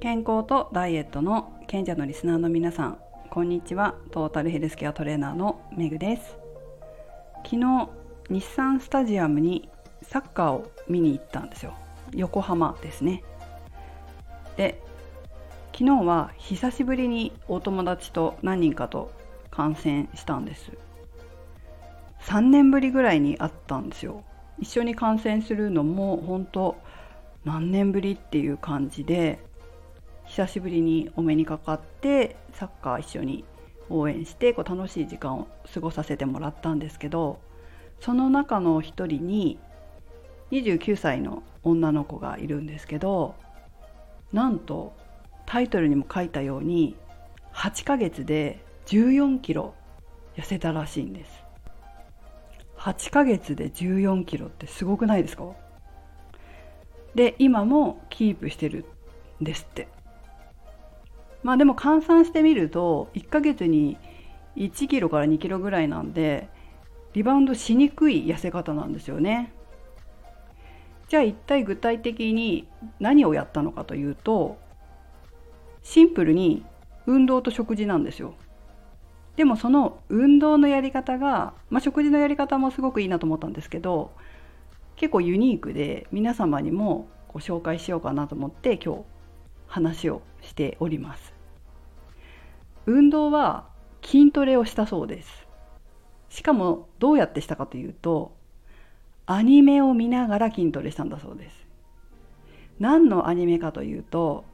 健康とダイエットの賢者のリスナーの皆さんこんにちは。トータルヘルスケアトレーナーのめぐです。昨日日産スタジアムにサッカーを見に行ったんですよ。横浜ですね。で昨日は久しぶりにお友達と何人かと観戦したんです。3年ぶりぐらいに会ったんですよ。一緒に観戦するのも本当何年ぶりっていう感じで久しぶりにお目にかかってサッカー一緒に応援してこう楽しい時間を過ごさせてもらったんですけどその中の一人に29歳の女の子がいるんですけどなんとタイトルにも書いたように8ヶ月で14キロ痩せたらしいんです。8ヶ月で14キロってすごくないですか？で今もキープしてるんですって。まあでも換算してみると1ヶ月に1キロから2キロぐらいなんでリバウンドしにくい痩せ方なんですよね。じゃあ一体具体的に何をやったのかというとシンプルに運動と食事なんですよ。でもその運動のやり方が、まあ、食事のやり方もすごくいいなと思ったんですけど結構ユニークで皆様にもご紹介しようかなと思って今日話をしております。運動は筋トレをしたそうです。しかもどうやってしたかというとアニメを見ながら筋トレしたんだそうです。何のアニメかというと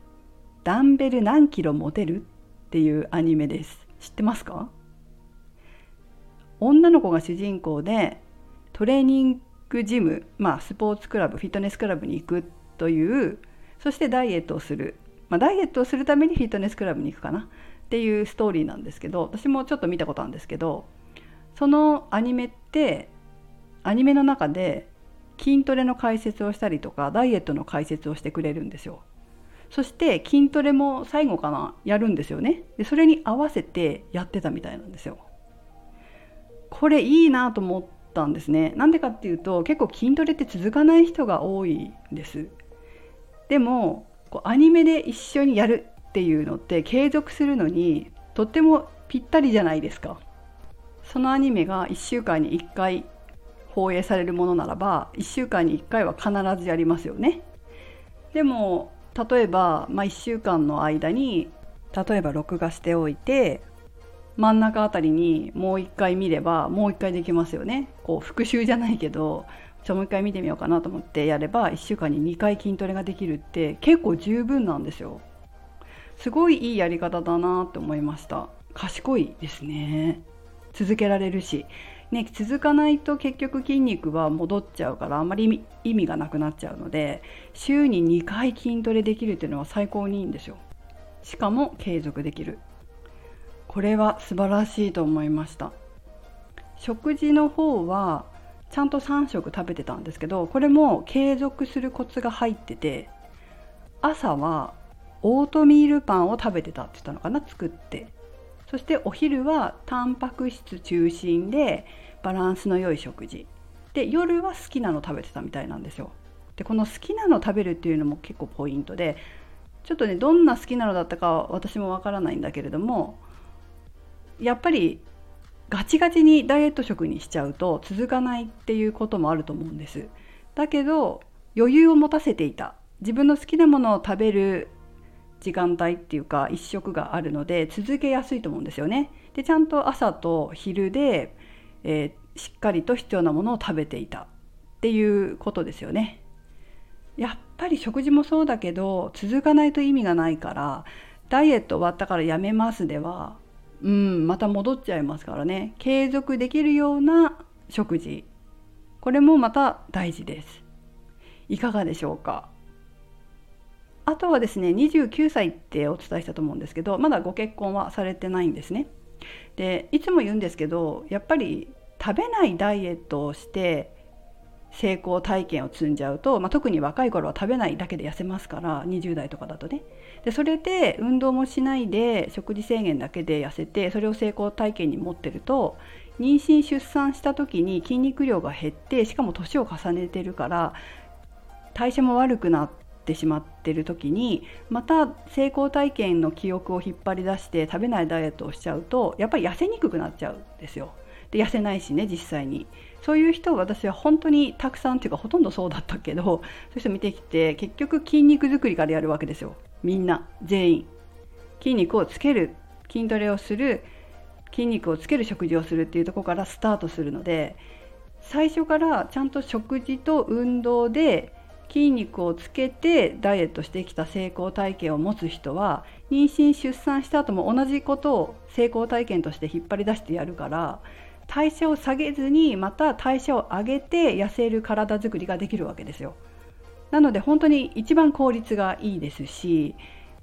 ダンベル何キロ持てるっていうアニメです。知ってますか？女の子が主人公でトレーニングジム、まあ、スポーツクラブフィットネスクラブに行くというそしてダイエットをする、まあ、ダイエットをするためにフィットネスクラブに行くかな。っていうストーリーなんですけど私もちょっと見たことあるんですけどそのアニメってアニメの中で筋トレの解説をしたりとかダイエットの解説をしてくれるんですよ。そして筋トレも最後かなやるんですよね。でそれに合わせてやってたみたいなんですよ。これいいなと思ったんですね。なんでかっていうと結構筋トレって続かない人が多いんです。でもこうアニメで一緒にやるっていうのって継続するのにとってもぴったりじゃないですか。そのアニメが1週間に1回放映されるものならば1週間に1回は必ずやりますよね。でも例えば、まあ、1週間の間に例えば録画しておいて真ん中あたりにもう一回見ればもう一回できますよね。こう復習じゃないけどじゃあもう一回見てみようかなと思ってやれば1週間に2回筋トレができるって結構十分なんですよ。すごいいいやり方だなって思いました。賢いですね。続けられるし。ね、続かないと結局筋肉は戻っちゃうからあまり意味がなくなっちゃうので週に2回筋トレできるっていうのは最高にいいんですよ。しかも継続できる。これは素晴らしいと思いました。食事の方はちゃんと3食食べてたんですけどこれも継続するコツが入ってて朝はオートミールパンを食べてたって言ったのかな作って。そしてお昼はタンパク質中心でバランスの良い食事。で夜は好きなの食べてたみたいなんですよ。でこの好きなの食べるっていうのも結構ポイントでちょっとねどんな好きなのだったか私もわからないんだけれどもやっぱりガチガチにダイエット食にしちゃうと続かないっていうこともあると思うんです。だけど余裕を持たせていた。自分の好きなものを食べる時間帯っていうか1食があるので続けやすいと思うんですよね。でちゃんと朝と昼で、えー、しっかりと必要なものを食べていた。っていうことですよね。やっぱり食事もそうだけど続かないと意味がないからダイエット終わったからやめますではうんまた戻っちゃいますからね。継続できるような食事。これもまた大事です。いかがでしょうか？あとはですね29歳ってお伝えしたと思うんですけどまだご結婚はされてないんですね。でいつも言うんですけどやっぱり食べないダイエットをして成功体験を積んじゃうと、まあ、特に若い頃は食べないだけで痩せますから20代とかだとねでそれで運動もしないで食事制限だけで痩せてそれを成功体験に持ってると妊娠出産した時に筋肉量が減ってしかも年を重ねてるから代謝も悪くなっってしまってる時にまた成功体験の記憶を引っ張り出して食べないダイエットをしちゃうとやっぱり痩せにくくなっちゃうんですよ。で痩せないしね実際に。そういう人を私は本当にたくさんっていうかほとんどそうだったけどそういう人見てきて結局筋肉作りからやるわけですよ。みんな全員。筋肉をつける筋トレをする筋肉をつける食事をするっていうところからスタートするので最初からちゃんと食事と運動で筋肉をつけてダイエットしてきた成功体験を持つ人は妊娠出産した後も同じことを成功体験として引っ張り出してやるから代謝を下げずにまた代謝を上げて痩せる体づくりができるわけですよ。なので本当に一番効率がいいですし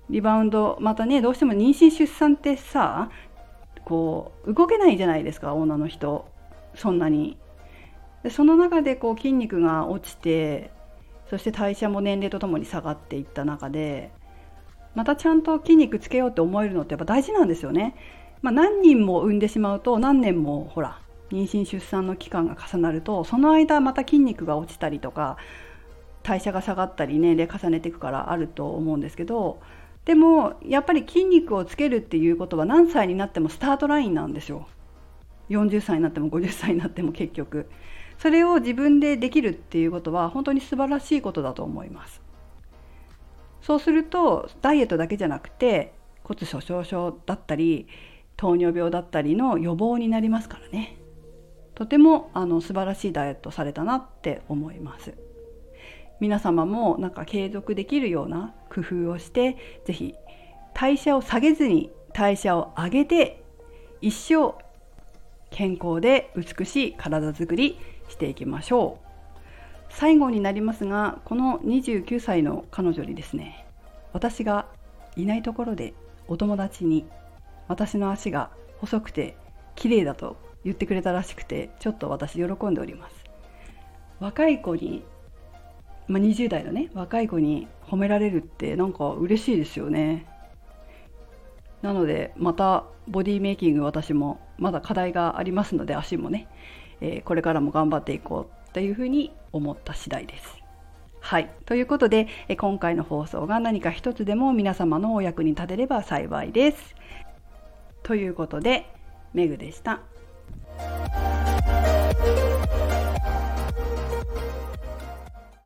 リバウンドまたねどうしても妊娠出産ってさこう動けないじゃないですか女の人そんなに。でその中でこう筋肉が落ちてそして代謝も年齢とともに下がっていった中でまたちゃんと筋肉つけようって思えるのってやっぱ大事なんですよね。まあ、何人も産んでしまうと何年もほら妊娠出産の期間が重なるとその間また筋肉が落ちたりとか代謝が下がったり年齢重ねていくからあると思うんですけどでもやっぱり筋肉をつけるっていうことは何歳になってもスタートラインなんですよ40歳になっても50歳になっても結局それを自分でできるっていうことは本当に素晴らしいことだと思います。そうするとダイエットだけじゃなくて骨粗しょう症だったり糖尿病だったりの予防になりますからね。とてもあの素晴らしいダイエットされたなって思います。皆様もなんか継続できるような工夫をして是非代謝を下げずに代謝を上げて一生健康で美しい体づくりしていきましょう。最後になりますがこの29歳の彼女にですね私がいないところでお友達に私の足が細くて綺麗だと言ってくれたらしくてちょっと私喜んでおります。若い子に、まあ、20代のね若い子に褒められるってなんか嬉しいですよね。なのでまたボディメイキング私もまだ課題がありますので足もね、え、これからも頑張っていこうというふうに思った次第ですはい。ということで、え今回の放送が何か一つでも皆様のお役に立てれば幸いです。ということでメグでした。